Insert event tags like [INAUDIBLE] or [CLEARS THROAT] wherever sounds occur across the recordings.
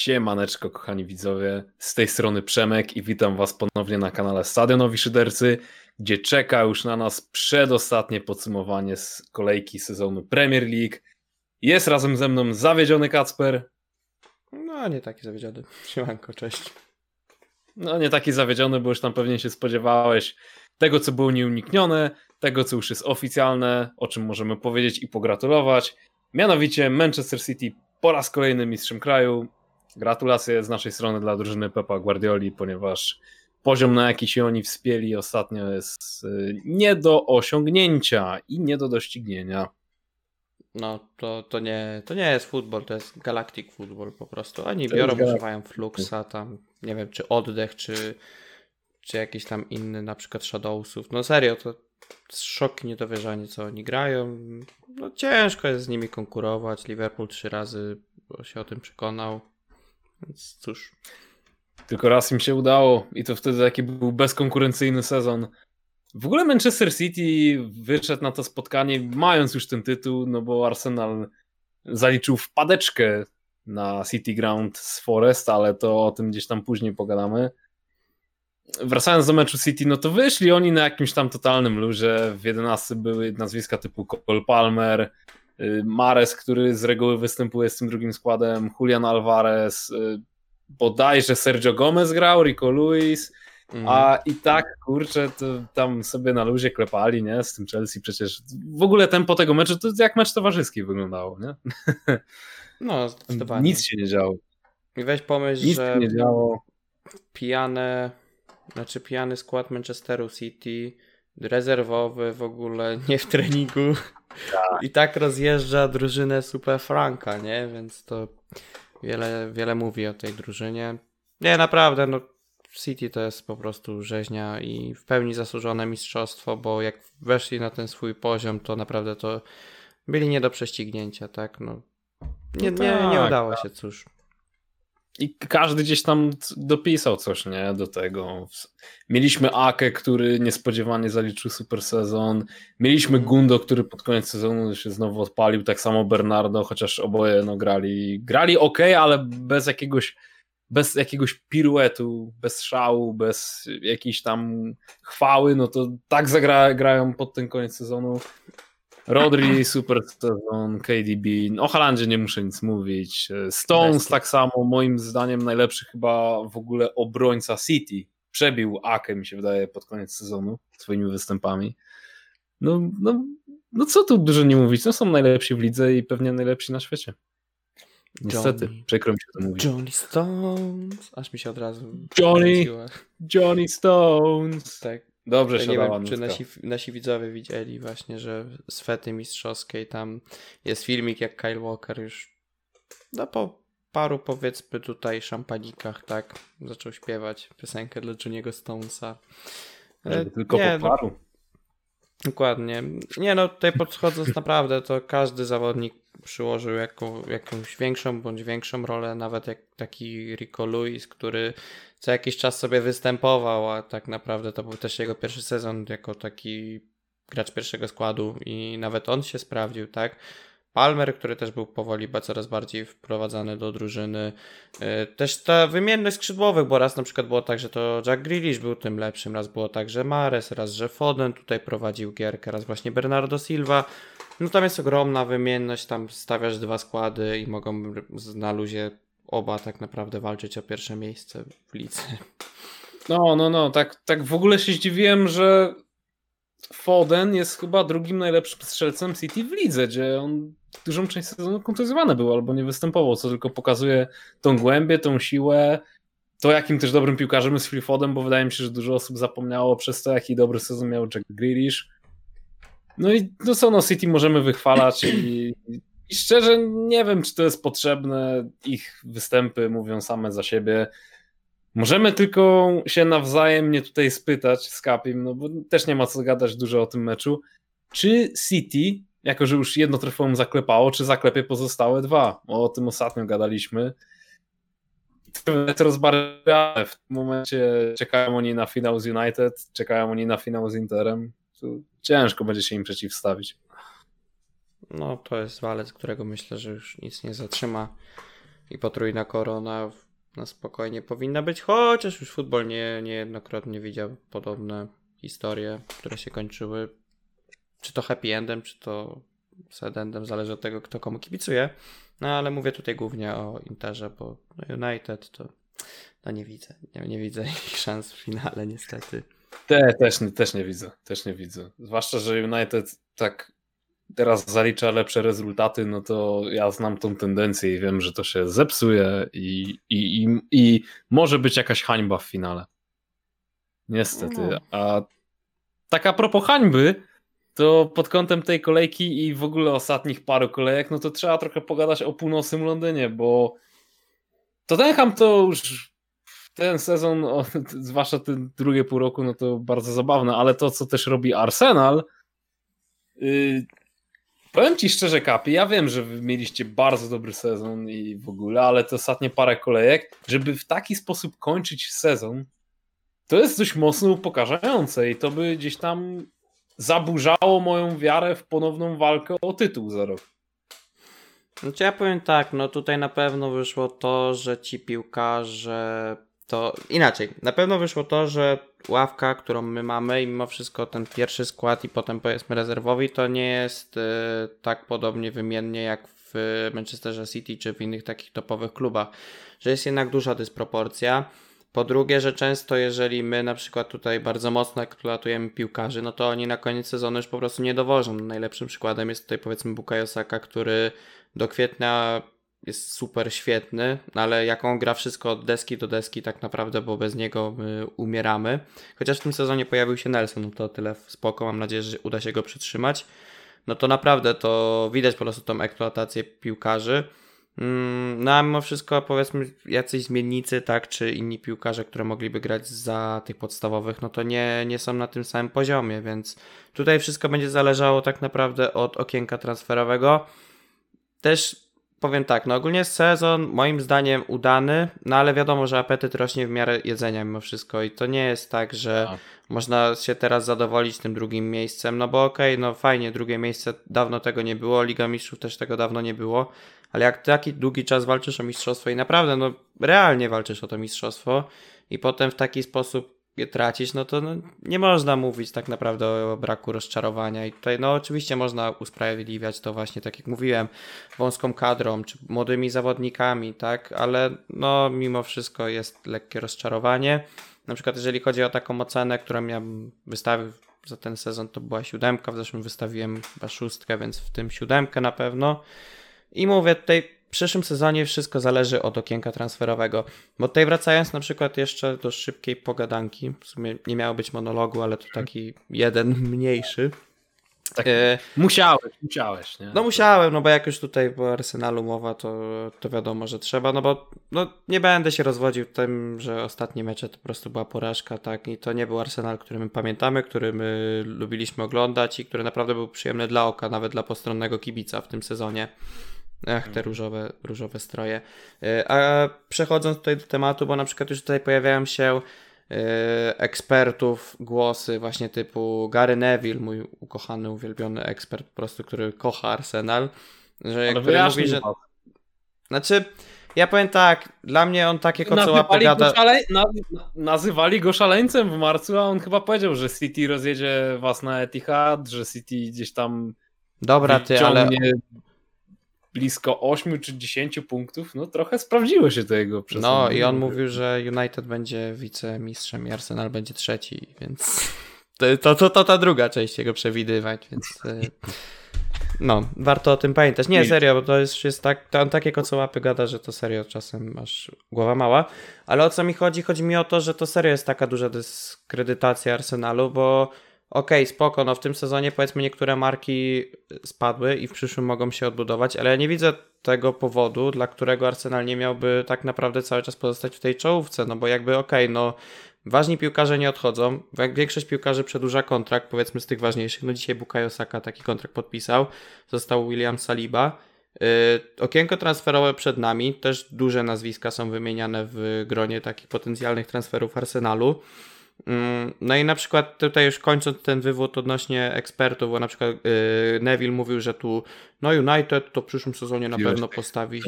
Siemaneczko, kochani widzowie. Z tej strony Przemek i witam Was ponownie na kanale Stadionowi Szydercy, gdzie czeka już na nas przedostatnie podsumowanie z kolejki sezonu Premier League. Jest razem ze mną zawiedziony Kacper. No, nie taki zawiedziony. [LAUGHS] Siemanko, cześć. No, nie taki zawiedziony, bo już tam pewnie się spodziewałeś tego, co było nieuniknione, tego, co już jest oficjalne, o czym możemy powiedzieć i pogratulować. Mianowicie Manchester City po raz kolejny mistrzem kraju. Gratulacje z naszej strony dla drużyny Pepa Guardioli, ponieważ poziom, na jaki się oni wspięli ostatnio jest y, nie do osiągnięcia i nie do doścignięcia. No, to, to, nie, to nie jest futbol, to jest Galactic Football po prostu. Oni to biorą, używają Fluxa, tam nie wiem, czy oddech, czy, czy jakiś tam inny, na przykład Shadowsów. No serio, to szok niedowierzanie, co oni grają. No ciężko jest z nimi konkurować. Liverpool trzy razy się o tym przekonał. Więc cóż. Tylko raz im się udało i to wtedy taki był bezkonkurencyjny sezon. W ogóle Manchester City wyszedł na to spotkanie mając już ten tytuł, no bo Arsenal zaliczył wpadeczkę na City Ground z Forest, ale to o tym gdzieś tam później pogadamy. Wracając do meczu City, no to wyszli oni na jakimś tam totalnym luzie. W 11 były nazwiska typu Cole Palmer, Mares, który z reguły występuje z tym drugim składem, Julian Alvarez, y, bodajże Sergio Gomez grał, Rico Luis, mm. a i tak, kurczę, to tam sobie na luzie klepali, nie, z tym Chelsea przecież. W ogóle tempo tego meczu, to jak mecz towarzyski wyglądało, nie? [LAUGHS] No, zdecydowanie. Nic się nie działo. I weź pomyśl, Nic że nie działo. pijane, znaczy pijany skład Manchesteru City, rezerwowy w ogóle, [LAUGHS] nie w treningu. Tak. I tak rozjeżdża drużynę Super Franka, nie? Więc to wiele, wiele mówi o tej drużynie. Nie, naprawdę, no City to jest po prostu rzeźnia i w pełni zasłużone mistrzostwo, bo jak weszli na ten swój poziom, to naprawdę to byli nie do prześcignięcia, tak? No, nie, no tak, nie, nie udało tak. się, cóż. I każdy gdzieś tam dopisał coś, nie, do tego. Mieliśmy Akę, który niespodziewanie zaliczył super sezon. Mieliśmy mhm. Gundo, który pod koniec sezonu się znowu odpalił. Tak samo Bernardo, chociaż oboje no, grali, grali ok, ale bez jakiegoś, bez jakiegoś piruetu, bez szału, bez jakiejś tam chwały. No to tak zagrają pod ten koniec sezonu. Rodri, super sezon, KDB, o Halandzie nie muszę nic mówić. Stones tak samo, moim zdaniem najlepszy chyba w ogóle obrońca City. Przebił Akę, mi się wydaje, pod koniec sezonu swoimi występami. No, no, no co tu dużo nie mówić, no są najlepsi w lidze i pewnie najlepsi na świecie. Niestety, Johnny, przykro mi się to mówić. Johnny Stones, aż mi się od razu Johnny, Johnny Stones. Tak. Dobrze się Nie wiem, czy nasi, nasi widzowie widzieli właśnie, że z Fety Mistrzowskiej tam jest filmik, jak Kyle Walker już no po paru powiedzmy tutaj szampanikach, tak, zaczął śpiewać piosenkę dla Johnny'ego Stonesa. E, tylko nie, po no, paru. No, dokładnie. Nie no, tutaj podchodząc naprawdę, to każdy zawodnik przyłożył jaką, jakąś większą bądź większą rolę, nawet jak taki Rico Lewis, który co jakiś czas sobie występował, a tak naprawdę to był też jego pierwszy sezon jako taki gracz pierwszego składu i nawet on się sprawdził, tak? Palmer, który też był powoli coraz bardziej wprowadzany do drużyny. E, też ta wymienność skrzydłowych, bo raz na przykład było tak, że to Jack Grealish był tym lepszym, raz było tak, że Mares, raz, że Foden tutaj prowadził gierkę, raz właśnie Bernardo Silva. No tam jest ogromna wymienność, tam stawiasz dwa składy i mogą na luzie oba tak naprawdę walczyć o pierwsze miejsce w lidze. No, no, no, tak, tak w ogóle się zdziwiłem, że Foden jest chyba drugim najlepszym strzelcem City w lidze, gdzie on dużą część sezonu kontuzjowany był albo nie występował, co tylko pokazuje tą głębię, tą siłę, to jakim też dobrym piłkarzem jest Phil Foden, bo wydaje mi się, że dużo osób zapomniało przez to, jaki dobry sezon miał Jack Grealish. No i to co, no City możemy wychwalać i, i szczerze nie wiem, czy to jest potrzebne. Ich występy mówią same za siebie. Możemy tylko się nawzajem nie tutaj spytać z Kapim, no bo też nie ma co gadać dużo o tym meczu. Czy City, jako że już jedno trofeum zaklepało, czy zaklepie pozostałe dwa? O tym ostatnio gadaliśmy. To rozbarwiane. W tym momencie czekają oni na finał z United, czekają oni na finał z Interem. Ciężko będzie się im przeciwstawić. No, to jest walec, którego myślę, że już nic nie zatrzyma. i potrójna korona na spokojnie powinna być, chociaż już futbol nie, niejednokrotnie widział podobne historie, które się kończyły czy to happy endem, czy to sad endem, zależy od tego, kto komu kibicuje. No ale mówię tutaj głównie o Interze, bo United to no nie widzę, nie, nie widzę [LAUGHS] ich szans w finale niestety. Te, też, też nie widzę, też nie widzę. Zwłaszcza, że United tak teraz zalicza lepsze rezultaty, no to ja znam tą tendencję i wiem, że to się zepsuje i, i, i, i może być jakaś hańba w finale. Niestety. No. A tak a propos hańby, to pod kątem tej kolejki i w ogóle ostatnich paru kolejek, no to trzeba trochę pogadać o północnym Londynie, bo Tottenham to już ten sezon, [LAUGHS] zwłaszcza ten drugie pół roku, no to bardzo zabawne, ale to, co też robi Arsenal, yy, powiem Ci szczerze, Kapi, ja wiem, że wy mieliście bardzo dobry sezon i w ogóle, ale te ostatnie parę kolejek, żeby w taki sposób kończyć sezon, to jest dość mocno upokarzające i to by gdzieś tam zaburzało moją wiarę w ponowną walkę o tytuł za rok. Znaczy ja powiem tak, no tutaj na pewno wyszło to, że ci piłkarze to inaczej. Na pewno wyszło to, że ławka, którą my mamy i mimo wszystko ten pierwszy skład i potem powiedzmy rezerwowy to nie jest y, tak podobnie wymiennie jak w Manchesterze City czy w innych takich topowych klubach, że jest jednak duża dysproporcja. Po drugie, że często jeżeli my na przykład tutaj bardzo mocno eksploatujemy piłkarzy, no to oni na koniec sezonu już po prostu nie dowożą. Najlepszym przykładem jest tutaj powiedzmy Bukayo Saka, który do kwietnia jest super świetny, no ale jak on gra wszystko od deski do deski tak naprawdę, bo bez niego my umieramy. Chociaż w tym sezonie pojawił się Nelson, no to tyle spoko, mam nadzieję, że uda się go przytrzymać. No to naprawdę to widać po prostu tą eksploatację piłkarzy. Mm, no a mimo wszystko powiedzmy jacyś zmiennicy, tak, czy inni piłkarze, które mogliby grać za tych podstawowych, no to nie, nie są na tym samym poziomie, więc tutaj wszystko będzie zależało tak naprawdę od okienka transferowego. Też powiem tak, no ogólnie sezon moim zdaniem udany, no ale wiadomo, że apetyt rośnie w miarę jedzenia mimo wszystko i to nie jest tak, że. Tak. można się teraz zadowolić tym drugim miejscem, no bo okej, okay, no fajnie, drugie miejsce, dawno tego nie było, Liga Mistrzów też tego dawno nie było, ale jak taki długi czas walczysz o mistrzostwo i naprawdę, no realnie walczysz o to mistrzostwo i potem w taki sposób tracić, no to no, nie można mówić tak naprawdę o braku rozczarowania i tutaj no oczywiście można usprawiedliwiać to właśnie tak jak mówiłem wąską kadrą czy młodymi zawodnikami, tak, ale no mimo wszystko jest lekkie rozczarowanie. Na przykład jeżeli chodzi o taką ocenę, którą ja wystawił za ten sezon to była siódemka, w zeszłym wystawiłem chyba szóstkę, więc w tym siódemkę na pewno. I mówię, tutaj przyszłym sezonie wszystko zależy od okienka transferowego. Bo tutaj wracając na przykład jeszcze do szybkiej pogadanki, w sumie nie miało być monologu, ale to taki jeden mniejszy. Tak, e... Musiałeś, musiałeś, nie? No musiałem, no bo jak już tutaj po Arsenalu mowa, to, to wiadomo, że trzeba, no bo no, nie będę się rozwodził tym, że ostatnie mecze to po prostu była porażka, tak, i to nie był Arsenal, który my pamiętamy, który my lubiliśmy oglądać i który naprawdę był przyjemny dla oka, nawet dla postronnego kibica w tym sezonie. Ach, te mhm. różowe, różowe stroje. E, a przechodząc tutaj do tematu, bo na przykład już tutaj pojawiają się e, ekspertów głosy właśnie typu Gary Neville, mój ukochany, uwielbiony ekspert po prostu, który kocha Arsenal, że Ale który mówi, że... Znaczy, ja powiem tak, dla mnie on takie kocołapy gada... Szale... Na... Nazywali go szaleńcem w marcu, a on chyba powiedział, że City rozjedzie was na Etihad, że City gdzieś tam Dobra, ty, ale blisko 8 czy 10 punktów, no trochę sprawdziło się to jego No i on mówił, że United będzie wicemistrzem i Arsenal będzie trzeci, więc to, to, to, ta druga część jego przewidywać, więc e, no, warto o tym pamiętać. Nie, serio, bo to jest, jest tak, on takie kocołapy gada, że to serio czasem masz głowa mała, ale o co mi chodzi? Chodzi mi o to, że to serio jest taka duża dyskredytacja Arsenalu, bo okej, okay, spoko, no w tym sezonie powiedzmy niektóre marki spadły i w przyszłym mogą się odbudować, ale ja nie widzę tego powodu, dla którego Arsenal nie miałby tak naprawdę cały czas pozostać w tej czołówce, no bo jakby okej, okay, no ważni piłkarze nie odchodzą, większość piłkarzy przedłuża kontrakt, powiedzmy z tych ważniejszych, no dzisiaj Bukayo Saka taki kontrakt podpisał, został William Saliba, Yy, okienko transferowe przed nami, też duże nazwiska są wymieniane w gronie takich potencjalnych transferów Arsenalu. Mm, no i na przykład tutaj już kończąc ten wywód odnośnie ekspertów, bo na przykład yy, Neville mówił, że tu no United to w przyszłym sezonie na pewno postawi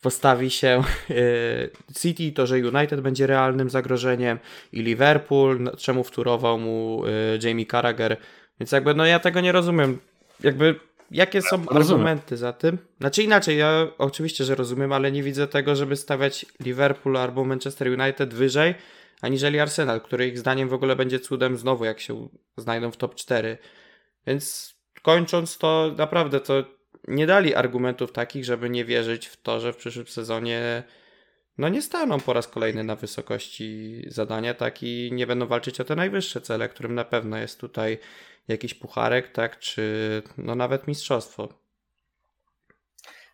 postawi się City, to że United będzie realnym zagrożeniem i Liverpool, no, czemu wturował mu Jamie Carragher. Więc jakby no ja tego nie rozumiem. Jakby jakie są rozumiem. argumenty za tym? Znaczy inaczej, ja oczywiście, że rozumiem, ale nie widzę tego, żeby stawiać Liverpool albo Manchester United wyżej aniżeli Arsenal, który ich zdaniem w ogóle będzie cudem znowu, jak się znajdą w top 4. Więc kończąc to, naprawdę to nie dali argumentów takich, żeby nie wierzyć w to, że w przyszłym sezonie no nie staną po raz kolejny na wysokości zadania, tak i nie będą walczyć o te najwyższe cele, którym na pewno jest tutaj jakiś pucharek, tak, czy no nawet mistrzostwo.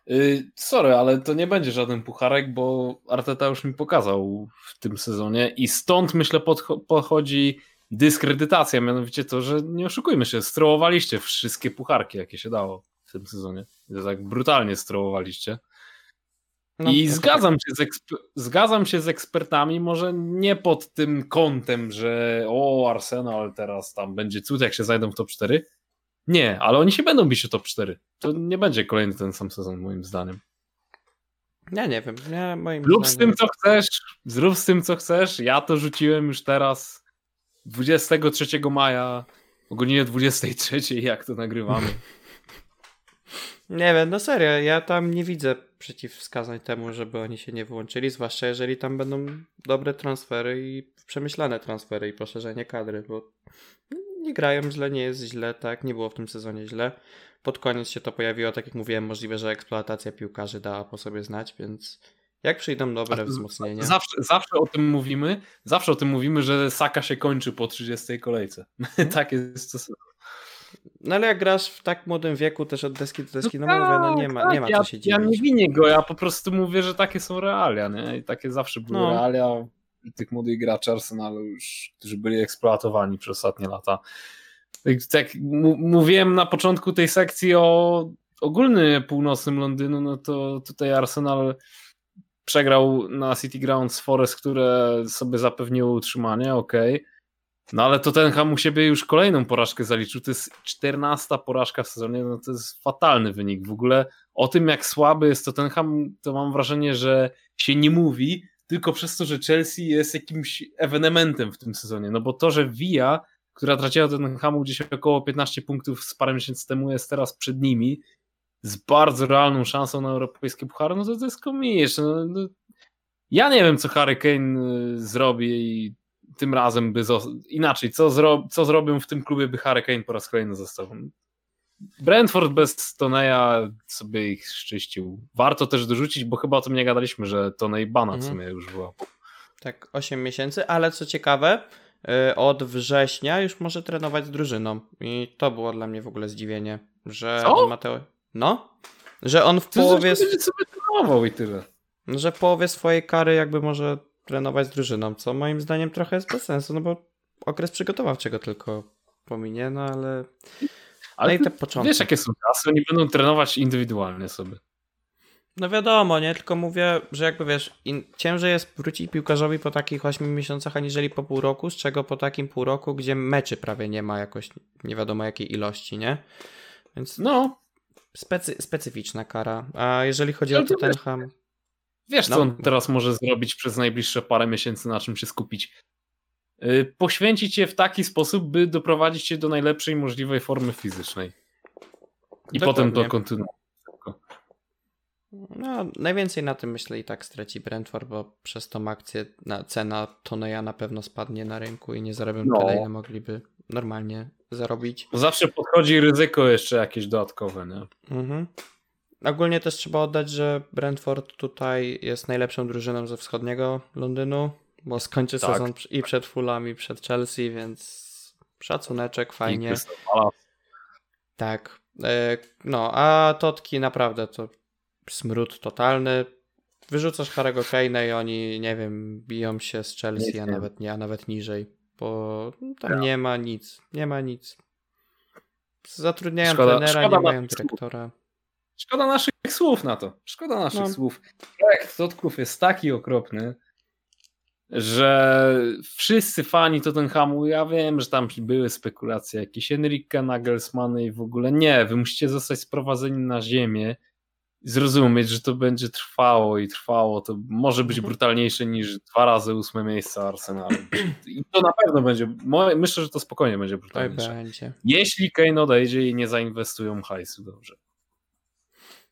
Yy, sorry, ale to nie będzie żaden pucharek, bo Arteta już mi pokazał w tym sezonie i stąd myślę pochodzi dyskredytacja, mianowicie to, że nie oszukujmy się, strołowaliście wszystkie pucharki, jakie się dało w tym sezonie. Tak brutalnie strołowaliście. No, I zgadzam, się z zgadzam się z ekspertami, może nie pod tym kątem, że o, Arsenal teraz tam będzie cud, jak się zajdą w top 4. Nie, ale oni się będą bić o top 4. To nie będzie kolejny ten sam sezon, moim zdaniem. Ja nie wiem. Ja moim zdaniem... z tym, co chcesz. Zrób z tym, co chcesz. Ja to rzuciłem już teraz 23 maja o godzinie 23, jak to nagrywamy. [LAUGHS] Nie wiem, no serio, ja tam nie widzę przeciwwskazań temu, żeby oni się nie wyłączyli, zwłaszcza jeżeli tam będą dobre transfery i przemyślane transfery i poszerzenie kadry, bo nie grają źle, nie jest źle, tak, nie było w tym sezonie źle. Pod koniec się to pojawiło, tak jak mówiłem, możliwe, że eksploatacja piłkarzy dała po sobie znać, więc jak przyjdą dobre wzmocnienia? Zawsze, zawsze o tym mówimy, zawsze o tym mówimy, że Saka się kończy po 30 kolejce. [LAUGHS] tak jest to. No ale jak grasz w tak młodym wieku też od deski do deski, no, no mówię, no nie ma, tak, nie ma ja, co się dziwić. Ja nie winię go, ja po prostu mówię, że takie są realia, nie? I takie zawsze były no. realia tych młodych graczy Arsenalu już, którzy byli eksploatowani przez ostatnie lata. Tak, mówiłem na początku tej sekcji o ogólnym północnym Londynu, no to tutaj Arsenal przegrał na City Ground z Forest, które sobie zapewniło utrzymanie, ok. No ale to ten Ham u siebie już kolejną porażkę zaliczył. To jest 14 porażka w sezonie, no to jest fatalny wynik. W ogóle o tym, jak słaby jest to ten Ham, to mam wrażenie, że się nie mówi, tylko przez to, że Chelsea jest jakimś ewenementem w tym sezonie. No bo to, że Via, która traciła ten Hamu gdzieś około 15 punktów z parę miesięcy temu, jest teraz przed nimi z bardzo realną szansą na europejskie puchary, no to to jest komiczne. No, no, ja nie wiem, co Harry Kane y, zrobi i tym razem by inaczej, co, zro... co zrobią w tym klubie, by Harry Kane po raz kolejny został. Brentford bez Toneja sobie ich szczyścił. Warto też dorzucić, bo chyba o tym nie gadaliśmy, że Tonej Bana mhm. w sumie już była. Tak, 8 miesięcy, ale co ciekawe, y, od września już może trenować z drużyną. I to było dla mnie w ogóle zdziwienie, że co? Mateo. No, że on w połowie. Sobie trenował i tyle. Że w połowie swojej kary jakby może trenować z drużyną, co moim zdaniem trochę jest bez sensu, no bo okres przygotowawczego tylko pominie, no ale. Ale no i te początki. Wiesz, jakie są czasy, oni będą trenować indywidualnie sobie. No wiadomo, nie? Tylko mówię, że jakby wiesz, in... ciężej jest wrócić piłkarzowi po takich 8 miesiącach, aniżeli po pół roku, z czego po takim pół roku, gdzie meczy prawie nie ma jakoś nie wiadomo jakiej ilości, nie? Więc no, specy... specyficzna kara. A jeżeli chodzi o Tottenham... Wiesz, no. co on teraz może zrobić przez najbliższe parę miesięcy, na czym się skupić? Y, poświęcić je w taki sposób, by doprowadzić cię do najlepszej możliwej formy fizycznej. I Dokładnie. potem to kontynuować. No, najwięcej na tym myślę i tak straci Brentford, bo przez tą akcję na, cena Toneja na pewno spadnie na rynku i nie zarobią no. tyle, ile mogliby normalnie zarobić. Zawsze podchodzi ryzyko jeszcze jakieś dodatkowe, nie? Mhm. Ogólnie też trzeba oddać, że Brentford tutaj jest najlepszą drużyną ze wschodniego Londynu, bo skończy tak. sezon i przed Fulham, i przed Chelsea, więc szacuneczek, fajnie. Tak. E, no, a Totki naprawdę to smród totalny. Wyrzucasz Harry'ego Kane'a i oni, nie wiem, biją się z Chelsea, a nawet nie, a nawet niżej, bo tam nie ma nic, nie ma nic. Zatrudniają szkoda, trenera, szkoda nie mają dyrektora. Szkoda naszych słów na to. Szkoda naszych no. słów. Projekt Totków jest taki okropny, że wszyscy fani Tottenhamu, ja wiem, że tam były spekulacje, jakieś Enrique Nagelsmann i w ogóle nie, wy musicie zostać sprowadzeni na ziemię zrozumieć, że to będzie trwało i trwało, to może być Mhm. brutalniejsze niż dwa razy ósme miejsce Arsenalu. I to na pewno będzie, myślę, że to spokojnie będzie brutalniejsze. będzie. Jeśli Kane odejdzie i nie zainwestują hajsu dobrze.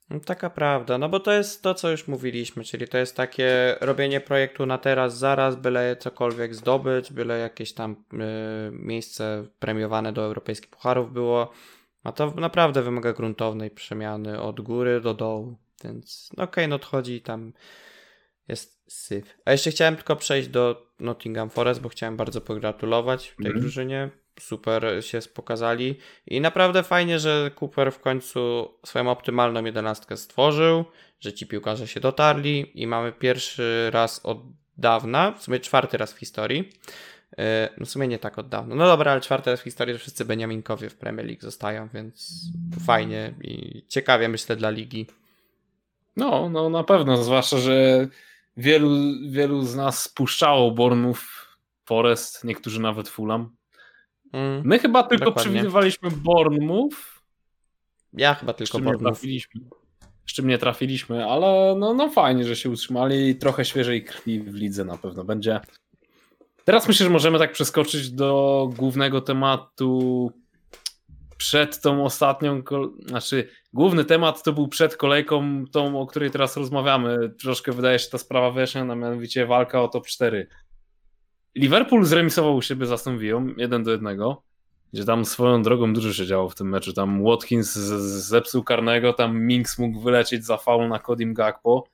No, taka prawda, no bo to jest to, co już mówiliśmy, czyli to jest takie robienie projektu na teraz, zaraz, byle cokolwiek zdobyć, byle jakieś tam y, miejsce premiowane do europejskich pucharów było, a to naprawdę wymaga gruntownej przemiany od góry do dołu, więc no okej, no odchodzi i tam jest syf. A jeszcze chciałem tylko przejść do Nottingham Forest, bo chciałem bardzo pogratulować tej Mhm. drużynie. Super się pokazali i naprawdę fajnie, że Cooper w końcu swoją optymalną jedenastkę stworzył, że ci piłkarze się dotarli i mamy pierwszy raz od dawna, w sumie czwarty raz w historii. e, No w sumie nie tak od dawna. No dobra, ale czwarty raz w historii, że wszyscy Beniaminkowie w Premier League zostają, więc fajnie i ciekawie myślę dla ligi. No, no na pewno, zwłaszcza, że wielu, wielu z nas spuszczało Bornów, Forest, niektórzy nawet Fulham. Mm, My chyba tylko Dokładnie. przewidywaliśmy Bournemouth, ja chyba tylko trafiliśmy. Z czym nie trafiliśmy, ale no, no fajnie, że się utrzymali i trochę świeżej krwi w lidze na pewno będzie. Teraz myślę, że możemy tak przeskoczyć do głównego tematu przed tą ostatnią, znaczy główny temat to był przed kolejką tą, o której teraz rozmawiamy. Troszkę wydaje się ta sprawa wyjaśniona, mianowicie walka o top 4. Liverpool zremisował u siebie z Aston Villą 1 do 1, gdzie tam swoją drogą dużo się działo w tym meczu. Tam Watkins zepsuł karnego, tam Minks mógł wylecieć za faul na Kodim Gakpo.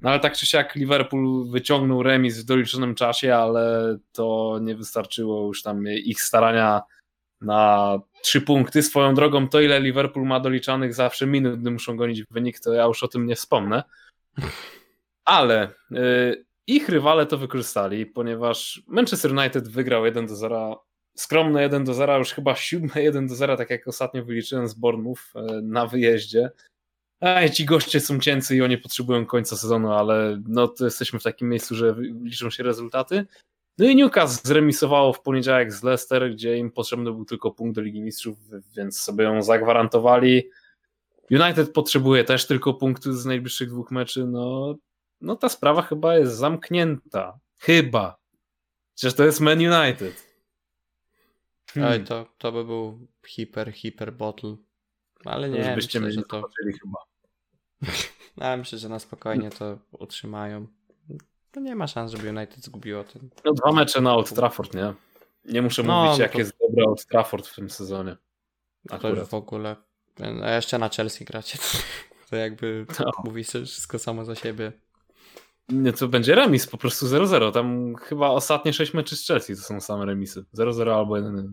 No ale tak czy siak Liverpool wyciągnął remis w doliczonym czasie, ale to nie wystarczyło już tam ich starania na trzy punkty. Swoją drogą to ile Liverpool ma doliczanych zawsze minut, gdy muszą gonić wynik, to ja już o tym nie wspomnę. Ale y, ich rywale to wykorzystali, ponieważ Manchester United wygrał 1 do 0, skromne 1 do 0, już chyba siódme [LAUGHS] 1 do 0, tak jak ostatnio wyliczyłem z Bournemouth y, na wyjeździe. Ej, ci goście są cięcy i oni potrzebują końca sezonu, ale no to jesteśmy w takim miejscu, że liczą się rezultaty. No i Newcastle zremisowało w poniedziałek z Leicester, gdzie im potrzebny był tylko punkt do Ligi Mistrzów, więc sobie ją zagwarantowali. United potrzebuje też tylko punktu z najbliższych dwóch meczy. No, no ta sprawa chyba jest zamknięta. Chyba. Przecież to jest Man United. Hmm. Oj, to, to by był hiper, hiper bottle. Ale To już nie, byście myślę, że nie to... chyba. [LAUGHS] Myślę, że na spokojnie to utrzymają. To nie ma szans, żeby United zgubiło ten. No dwa mecze na Old Trafford, nie? Nie muszę No, mówić, no jak to- jest dobre Old Trafford w tym sezonie. To już Akurat. w ogóle. A jeszcze na Chelsea gracie. [LAUGHS] To jakby No. mówi wszystko samo za siebie. Nie, to będzie remis, po prostu 0-0. Tam chyba ostatnie 6 meczy z Chelsea to są same remisy. 0-0 albo 1-1.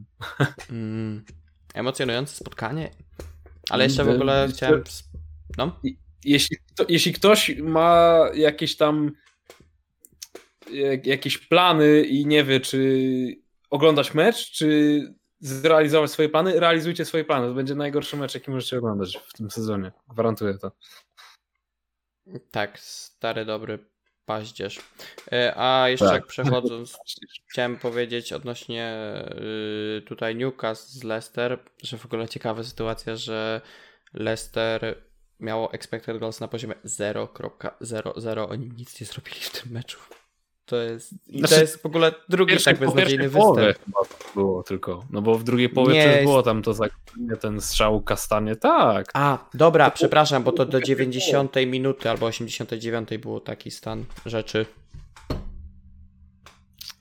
Mm. Emocjonujące spotkanie. Ale jeszcze w Mm, ogóle chciałem. No? Jeśli, to, jeśli ktoś ma jakieś tam jak, jakieś plany i nie wie, czy oglądać mecz, czy zrealizować swoje plany, realizujcie swoje plany. To będzie najgorszy mecz, jaki możecie oglądać w tym sezonie. Gwarantuję to. Tak, stary, dobry paździerz. E, A jeszcze Tak. jak przechodząc, [LAUGHS] chciałem powiedzieć odnośnie y, tutaj Newcastle z Leicester, że w ogóle ciekawa sytuacja, że Leicester miało expected goals na poziomie 0.00. Oni nic nie zrobili w tym meczu. To jest, i to Znaczy, jest w ogóle drugi Pierwszy, tak beznadziejny występ. chyba to było tylko. No bo w drugiej połowie Nie, jest- było tam to zagrożenie, ten strzał kastanie. Tak. A, dobra, przepraszam, bo to do 90 minuty albo 89 było taki stan rzeczy.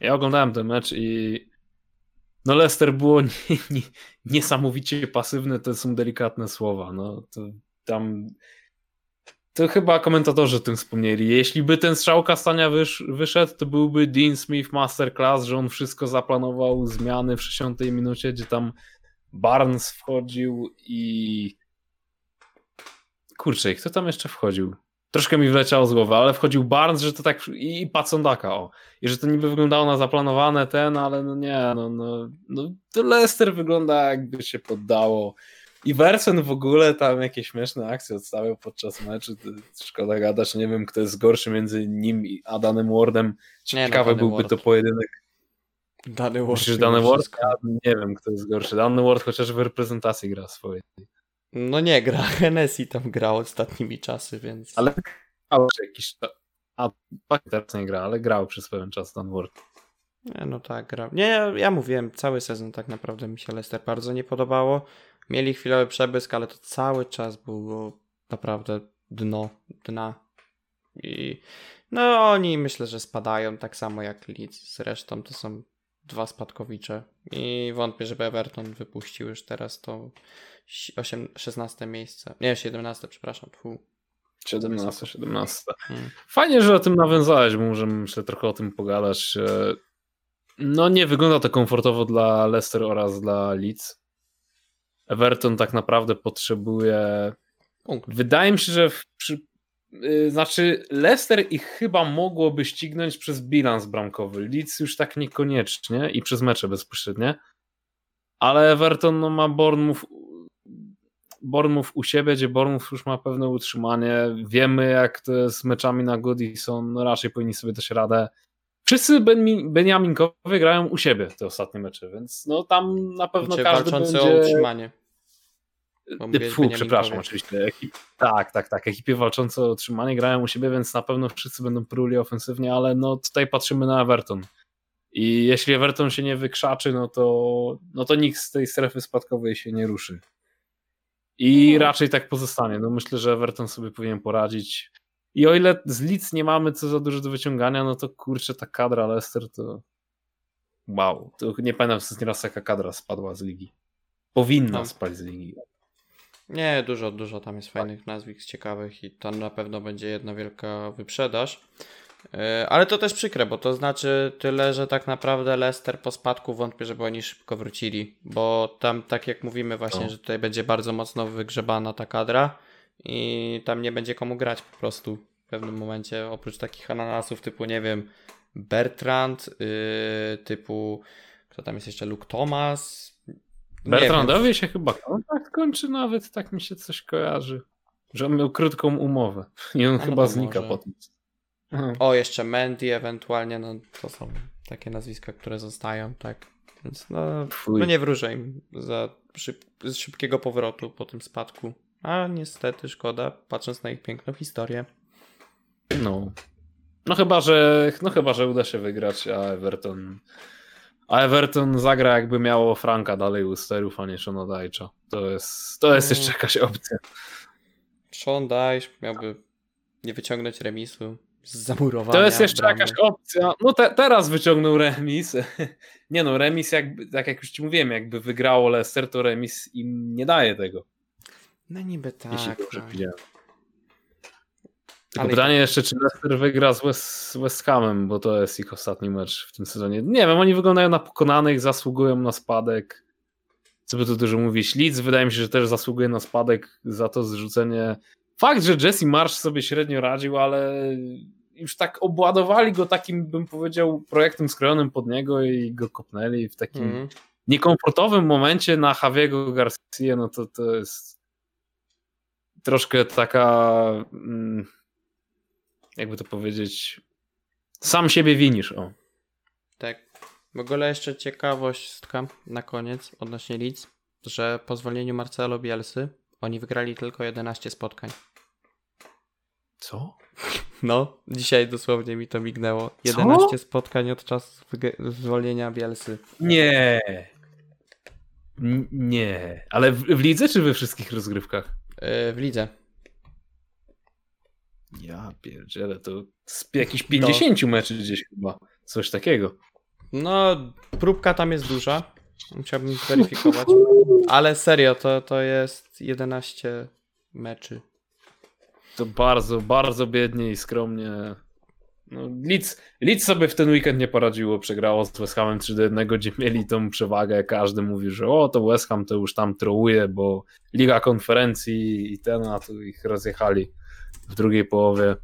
Ja oglądałem ten mecz i no Leicester było [LAUGHS] nie, nie, niesamowicie pasywne, to są delikatne słowa. No to tam to chyba komentatorzy o tym wspomnieli. Jeśli by ten strzał kastania wysz, wyszedł, to byłby Dean Smith Masterclass, że on wszystko zaplanował, zmiany w 60 minucie, gdzie tam Barnes wchodził i kurczę, kto tam jeszcze wchodził? Troszkę mi wleciało z głowy, ale wchodził Barnes, że to tak i, i Pacondaka, o. I że to niby wyglądało na zaplanowane ten, ale no nie, no, no, no to Leicester wygląda jakby się poddało. I Wersen w ogóle tam jakieś śmieszne akcje odstawiał podczas meczu. Szkoda gadać, nie wiem kto jest gorszy między nim i Adanem Wardem. No, Ciekawy Danny byłby Ward. to pojedynek. Dany Myślisz, że Dany Ward? Ja nie wiem kto jest gorszy. Dany Ward chociaż w reprezentacji gra swojej. No nie gra, [LAUGHS] Hennessy tam grał ostatnimi czasy, więc... Ale grał jakiś czas. A tak teraz nie gra, ale grał przez pewien czas Dan Ward. Nie, no tak, gra. Nie, ja, ja mówiłem, cały sezon tak naprawdę mi się Leicester bardzo nie podobało. Mieli chwilowy przebysk, ale to cały czas było naprawdę dno, dna. I no oni myślę, że spadają tak samo jak Leeds. Zresztą to są dwa spadkowicze. I wątpię, żeby Everton wypuścił już teraz to 8, 16 miejsce. Nie, 17, przepraszam. Fu. 17, 17. Hmm. Fajnie, że o tym nawiązałeś, bo możemy myślę trochę o tym pogadać. No nie wygląda to komfortowo dla Leicester oraz dla Leeds. Everton tak naprawdę potrzebuje. Punkt. Wydaje mi się, że w, przy, yy, znaczy Leicester ich chyba mogłoby ścignąć przez bilans bramkowy. Leeds już tak niekoniecznie i przez mecze bezpośrednie. Ale Everton no, ma Bournemouth, Bournemouth u siebie, gdzie Bournemouth już ma pewne utrzymanie. Wiemy, jak to jest z meczami na Goodison. No, raczej powinni sobie dać radę. Wszyscy Beniaminkowie grają u siebie te ostatnie mecze, więc no tam na pewno Znaczy, każdy walczący będzie... o utrzymanie. Mówiłeś Fu, przepraszam, oczywiście. Ekip... Tak, tak, tak. Ekipy walczące o utrzymanie grają u siebie, więc na pewno wszyscy będą pruli ofensywnie, ale no tutaj patrzymy na Everton. I jeśli Everton się nie wykrzaczy, no to, no to nikt z tej strefy spadkowej się nie ruszy. I No. raczej tak pozostanie. No myślę, że Everton sobie powinien poradzić. I o ile z Leeds nie mamy co za dużo do wyciągania, no to kurczę, ta kadra Leicester to wow. To nie pamiętam ostatni raz jaka kadra spadła z ligi. Powinna No. spaść z ligi. Nie, dużo, dużo tam jest fajnych nazwisk ciekawych i tam na pewno będzie jedna wielka wyprzedaż. Yy, Ale to też przykre, bo to znaczy tyle, że tak naprawdę Leicester po spadku wątpię, żeby oni szybko wrócili, bo tam tak jak mówimy właśnie, No. że tutaj będzie bardzo mocno wygrzebana ta kadra i tam nie będzie komu grać po prostu w pewnym momencie, oprócz takich ananasów typu, nie wiem, Bertrand, yy, typu, kto tam jest jeszcze, Luke Thomas. Nie wiem. Się chyba kontrakt kończy nawet, tak mi się coś kojarzy. Że on miał krótką umowę i on no chyba znika może. potem. Aha. O, jeszcze Mandy ewentualnie, no to są takie nazwiska, które zostają, tak. Więc no, Fuj. no nie wróżę im za szyb, szybkiego powrotu po tym spadku. A niestety szkoda, patrząc na ich piękną historię. No. No chyba, że no chyba, że uda się wygrać, a Everton a Everton zagra jakby miało Franka dalej u sterów, a nie Shona Dajcza. To jest, to jest Mm. jeszcze jakaś opcja. Sean miałby nie wyciągnąć remisu z zamurowania. To jest jeszcze bramy. jakaś opcja. No te, teraz wyciągnął remis. [LAUGHS] Nie no, remis jakby, tak jak już ci mówiłem, jakby wygrało Leicester, to remis im nie daje tego, No niby tak. jeśli dobrze no. Tylko pytanie jeszcze, czy Leicester wygra z West, West Hamem, bo to jest ich ostatni mecz w tym sezonie. Nie wiem, oni wyglądają na pokonanych, zasługują na spadek. Co by tu dużo mówić. Leeds wydaje mi się, że też zasługuje na spadek za to zrzucenie. Fakt, że Jesse Marsh sobie średnio radził, ale już tak obładowali go takim, bym powiedział, projektem skrojonym pod niego i go kopnęli w takim Mhm. niekomfortowym momencie na Javiego Garcia, no to to jest troszkę taka mm, jakby to powiedzieć sam siebie winisz, o. Tak. W ogóle jeszcze ciekawostka na koniec odnośnie Leeds, że po zwolnieniu Marcelo Bielsy oni wygrali tylko 11 spotkań. Co? [LAUGHS] No, dzisiaj dosłownie mi to mignęło. 11 spotkań od czasu zwolnienia Bielsy. Nie. N- nie. Ale w, w lidze czy we wszystkich rozgrywkach? Yy, w lidze. Ja pierdzielę, to z jakichś 50 meczy gdzieś chyba. Coś takiego. No, próbka tam jest duża. Musiałbym zweryfikować. Ale serio, to, to jest 11 meczy. To bardzo, bardzo biednie i skromnie. No, Leeds, Leeds sobie w ten weekend nie poradziło, przegrało z West Hamem 3 do 1, gdzie mieli tą przewagę. Każdy mówi, że o, to West Ham to już tam trołuje, bo Liga Konferencji i ten, a tu ich rozjechali w drugiej połowie.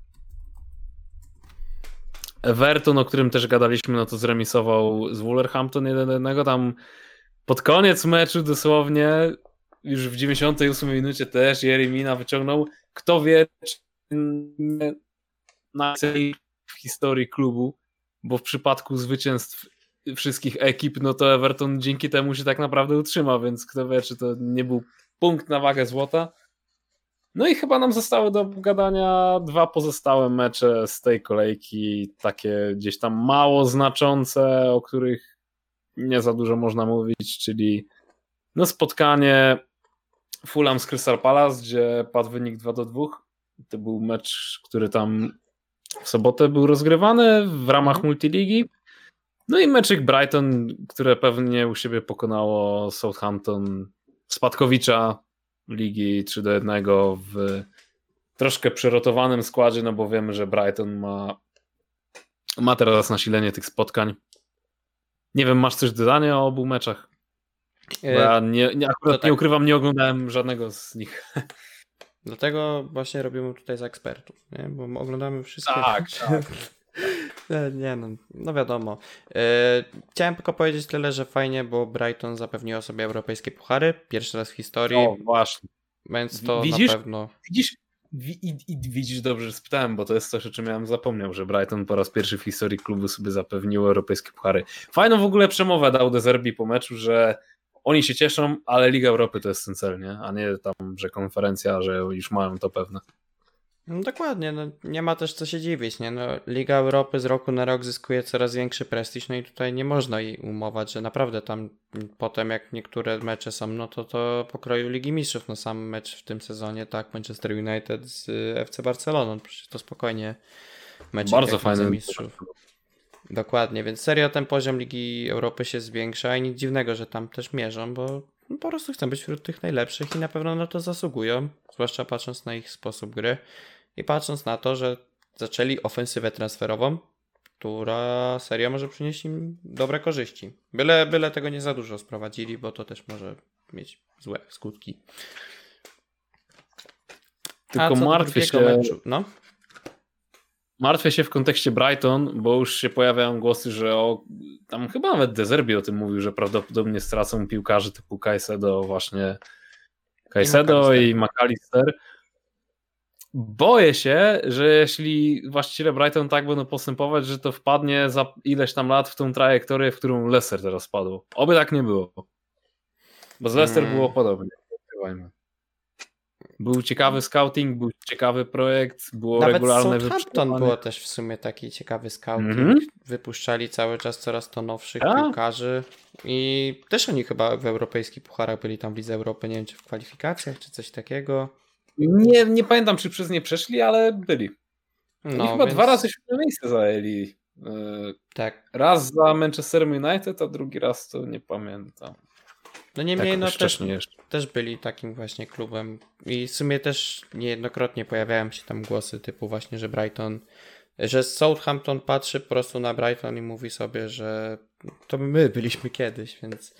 Everton, o którym też gadaliśmy, no to zremisował z Wolverhampton 1-1. Tam pod koniec meczu dosłownie, już w 98 minucie też Jeremina wyciągnął. Kto wie, czy nie najlepiej w historii klubu, bo w przypadku zwycięstw wszystkich ekip, no to Everton dzięki temu się tak naprawdę utrzyma, więc kto wie, czy to nie był punkt na wagę złota. No i chyba nam zostały do gadania dwa pozostałe mecze z tej kolejki, takie gdzieś tam mało znaczące, o których nie za dużo można mówić, czyli no spotkanie Fulham z Crystal Palace, gdzie padł wynik 2 do 2. To był mecz, który tam w sobotę był rozgrywany w ramach mhm. multiligi. No i meczyk Brighton, które pewnie u siebie pokonało Southampton, spadkowicza ligi 3 do 1 w troszkę przerotowanym składzie, no bo wiemy, że Brighton ma, ma teraz nasilenie tych spotkań. Nie wiem, masz coś do dodania o obu meczach? Bo ja nie, nie, akurat tak. nie ukrywam, nie oglądałem żadnego z nich. Dlatego właśnie robimy tutaj za ekspertów, nie? bo oglądamy wszystkie. Tak, tak. [LAUGHS] Nie, no, no wiadomo. E, chciałem tylko powiedzieć tyle, że fajnie, bo Brighton zapewniło sobie europejskie puchary. Pierwszy raz w historii. O, właśnie. Więc to widzisz, na pewno. Widzisz, i, i, widzisz dobrze, że spytałem, bo to jest coś, o czym miałem zapomniał, że Brighton po raz pierwszy w historii klubu sobie zapewnił europejskie puchary. Fajną w ogóle przemowę dał De Zerbi po meczu, że oni się cieszą, ale Liga Europy to jest ten cel, nie? A nie tam, że konferencja, że już mają to pewne. No dokładnie, no nie ma też co się dziwić, nie? No, Liga Europy z roku na rok zyskuje coraz większy prestiż, no i tutaj nie można jej umować, że naprawdę tam potem jak niektóre mecze są, no to to pokroju Ligi Mistrzów, no sam mecz w tym sezonie, tak, Manchester United z FC Barceloną, przecież to spokojnie mecz Bardzo fajny Mistrzów. Dokładnie, więc serio ten poziom Ligi Europy się zwiększa i nic dziwnego, że tam też mierzą, bo po prostu chcą być wśród tych najlepszych i na pewno na to zasługują, zwłaszcza patrząc na ich sposób gry i patrząc na to, że zaczęli ofensywę transferową, która serio może przynieść im dobre korzyści. Byle, byle tego nie za dużo sprowadzili, bo to też może mieć złe skutki. Tylko martwię się. Meczu, no? Martwię się w kontekście Brighton, bo już się pojawiają głosy, że o, tam chyba nawet Dezerbi o tym mówił, że prawdopodobnie stracą piłkarzy typu Caicedo właśnie Caicedo i McAllister. Boję się, że jeśli właściciele Brighton tak będą postępować, że to wpadnie za ileś tam lat w tą trajektorię, w którą Leicester teraz wpadł. Oby tak nie było. Bo z Leicester hmm. było podobnie. Był ciekawy scouting, był ciekawy projekt, było Nawet regularne wypuszczanie. było też w sumie taki ciekawy scouting. Mm -hmm. Wypuszczali cały czas coraz to nowszych A? Tak. piłkarzy i też oni chyba w europejskich pucharach byli tam w Lidze Europy, nie wiem czy w kwalifikacjach, czy coś takiego. Nie, nie pamiętam, czy przez nie przeszli, ale byli. No, chyba więc... dwa razy świetne miejsce zajęli. E, tak. Raz za Manchester United, a drugi raz to nie pamiętam. No niemniej tak, no też, też byli takim właśnie klubem i w sumie też niejednokrotnie pojawiają się tam głosy typu właśnie, że Brighton, że Southampton patrzy po prostu na Brighton i mówi sobie, że to my byliśmy kiedyś, więc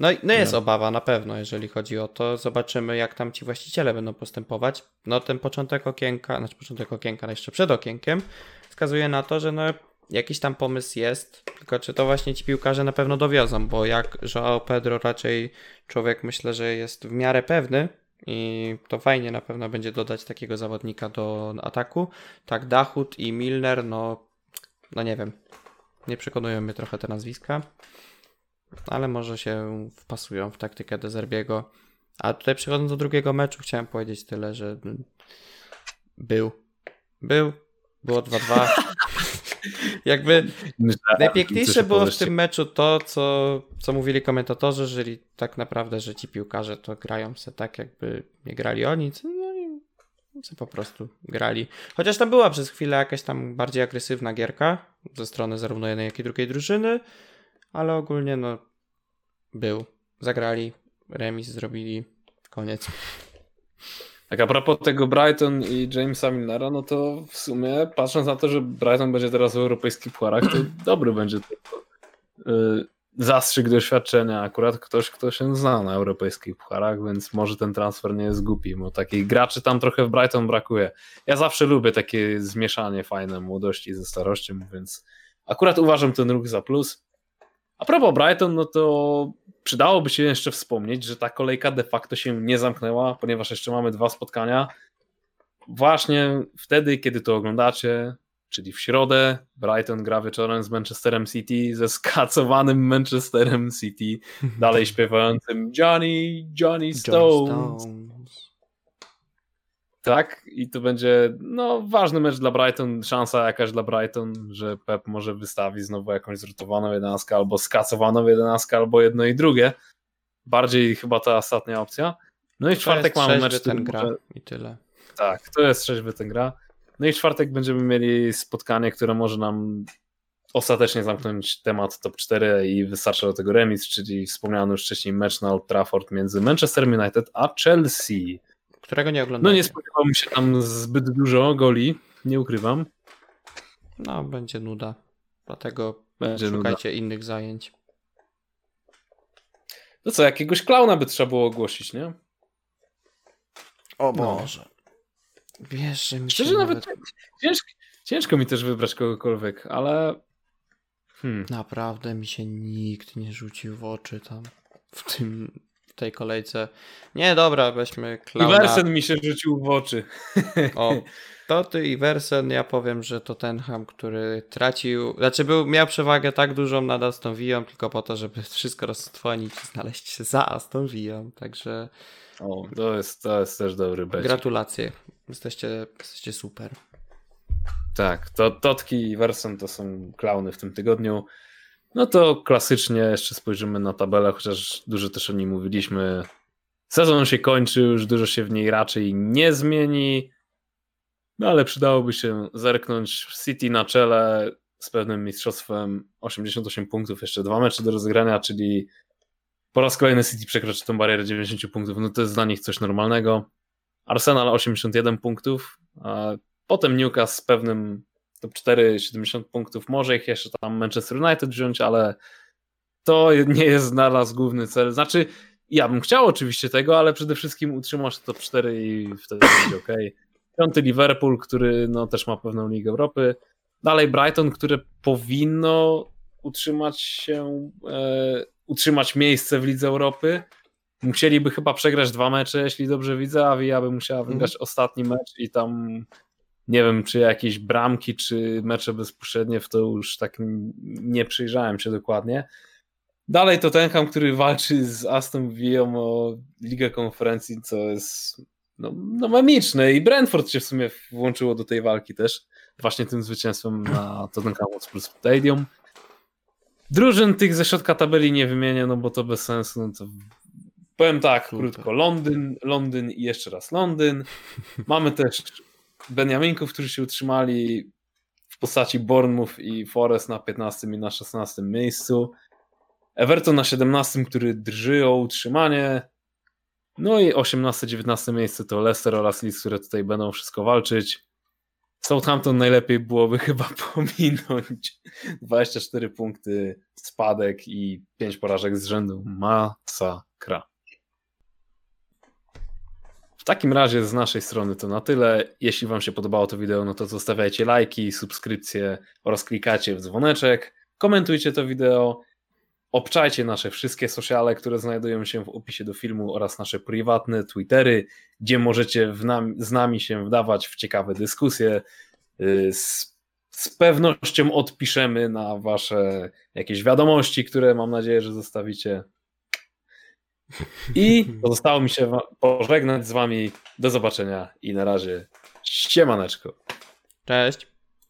no, no jest no. obawa na pewno, jeżeli chodzi o to. Zobaczymy, jak tam ci właściciele będą postępować. No ten początek okienka, znaczy początek okienka, no jeszcze przed okienkiem, wskazuje na to, że no jakiś tam pomysł jest, tylko czy to właśnie ci piłkarze na pewno dowiozą, bo jak Joao Pedro raczej człowiek myślę, że jest w miarę pewny i to fajnie na pewno będzie dodać takiego zawodnika do ataku. Tak Dachut i Milner, no, no nie wiem, nie przekonują mnie trochę te nazwiska ale może się wpasują w taktykę Dezerbiego. A tutaj przechodząc do drugiego meczu, chciałem powiedzieć tyle, że był. Był. Było 2-2. [LAUGHS] Jakby najpiękniejsze było w tym meczu to, co, co mówili komentatorzy, że tak naprawdę, że ci piłkarze to grają se tak, jakby nie grali oni, no i co po prostu grali. Chociaż tam była przez chwilę jakaś tam bardziej agresywna gierka ze strony zarówno jednej, jak i drugiej drużyny, ale ogólnie no był. Zagrali, remis zrobili, koniec. Tak a propos tego Brighton i Jamesa Milnera, no to w sumie patrząc na to, że Brighton będzie teraz w europejskich pucharach, to [CLEARS THROAT] dobry będzie to yy, zastrzyk doświadczenia. Akurat ktoś, kto się zna na europejskich pucharach, więc może ten transfer nie jest głupi, bo takich graczy tam trochę w Brighton brakuje. Ja zawsze lubię takie zmieszanie fajne młodości ze starością, więc akurat uważam ten ruch za plus. A propos Brighton, no to przydałoby się jeszcze wspomnieć, że ta kolejka de facto się nie zamknęła, ponieważ jeszcze mamy dwa spotkania. Właśnie wtedy, kiedy to oglądacie, czyli w środę Brighton gra wieczorem z Manchesterem City, ze skacowanym Manchesterem City, dalej [LAUGHS] śpiewającym Johnny, Johnny Stones. Johnny Stones. Tak, i to będzie no, ważny mecz dla Brighton, szansa jakaś dla Brighton, że Pep może wystawi znowu jakąś zrutowaną jedenastkę, albo skacowaną jedenastkę, albo jedno i drugie. Bardziej chyba ta ostatnia opcja. No i w czwartek mamy mecz. ten gra może... i tyle. Tak, to jest trzeźwy ten gra. No i w czwartek będziemy mieli spotkanie, które może nam ostatecznie zamknąć temat top 4 i wystarczy do tego remis, czyli wspomniany już wcześniej mecz na Old Trafford między Manchester United a Chelsea. Którego nie oglądałem. No nie spodziewałem się tam zbyt dużo goli, nie ukrywam. No, będzie nuda. Dlatego będzie szukajcie nuda. innych zajęć. No co, jakiegoś klauna by trzeba było ogłosić, nie? O no. Boże. No. Wiesz, że mi Szczerze nawet, nawet... Ciężko, ciężko mi też wybrać kogokolwiek, ale hmm. naprawdę mi się nikt nie rzucił w oczy tam w tym tej kolejce. Nie, dobra, weźmy klauna. Iversen mi się rzucił w oczy. O, [LAUGHS] to ty Iversen, ja powiem, że to ten ham, który tracił, znaczy był, miał przewagę tak dużą nad Aston Villą, tylko po to, żeby wszystko roztwonić i znaleźć się za Aston Villą, także o, to jest, to jest też dobry becik. Gratulacje. Jesteście, jesteście super. Tak, to Totki i Wersen to są klauny w tym tygodniu. No to klasycznie jeszcze spojrzymy na tabelę, chociaż dużo też o niej mówiliśmy. Sezon się kończy, już dużo się w niej raczej nie zmieni. No ale przydałoby się zerknąć City na czele z pewnym mistrzostwem 88 punktów, jeszcze dwa mecze do rozegrania, czyli po raz kolejny City przekroczy tą barierę 90 punktów, no to jest dla nich coś normalnego. Arsenal 81 punktów, a potem Newcastle z pewnym top 4 70 punktów, może ich jeszcze tam Manchester United wziąć, ale to nie jest dla nas główny cel. Znaczy, ja bym chciał oczywiście tego, ale przede wszystkim utrzymasz top 4 i wtedy będzie [CLEARS THROAT] ok. Piąty Liverpool, który no, też ma pewną Ligę Europy. Dalej Brighton, które powinno utrzymać się e, utrzymać miejsce w Lidze Europy. Musieliby chyba przegrać dwa mecze, jeśli dobrze widzę, a Villa by musiała mhm. wygrać mm. ostatni mecz i tam nie wiem, czy jakieś bramki, czy mecze bezpośrednie, w to już tak nie przyjrzałem się dokładnie. Dalej to Tenham, który walczy z Aston Villa o Ligę Konferencji, co jest no, no i Brentford się w sumie włączyło do tej walki też, właśnie tym zwycięstwem na Tottenham Hotspur Stadium. Drużyn tych ze środka tabeli nie wymienię, no bo to bez sensu. No to powiem tak, krótko. Londyn, Londyn i jeszcze raz Londyn. Mamy też Beniaminków, którzy się utrzymali w postaci Bournemouth i Forest na 15 i na 16 miejscu. Everton na 17, który drży o utrzymanie. No i 18-19 miejsce to Leicester oraz Leeds, które tutaj będą wszystko walczyć. Southampton najlepiej byłoby [LAUGHS] chyba pominąć 24 punkty, spadek i 5 porażek z rzędu. Masakra. W takim razie z naszej strony to na tyle. Jeśli Wam się podobało to wideo, no to zostawiajcie lajki, subskrypcje oraz klikacie w dzwoneczek. Komentujcie to wideo. Obczajcie nasze wszystkie sociale, które znajdują się w opisie do filmu oraz nasze prywatne Twittery, gdzie możecie nam, z nami się wdawać w ciekawe dyskusje. Y, z, z pewnością odpiszemy na wasze jakieś wiadomości, które mam nadzieję, że zostawicie. I [LAUGHS] pozostało mi się pożegnać z wami. Do zobaczenia i na razie. Siemaneczko. Cześć.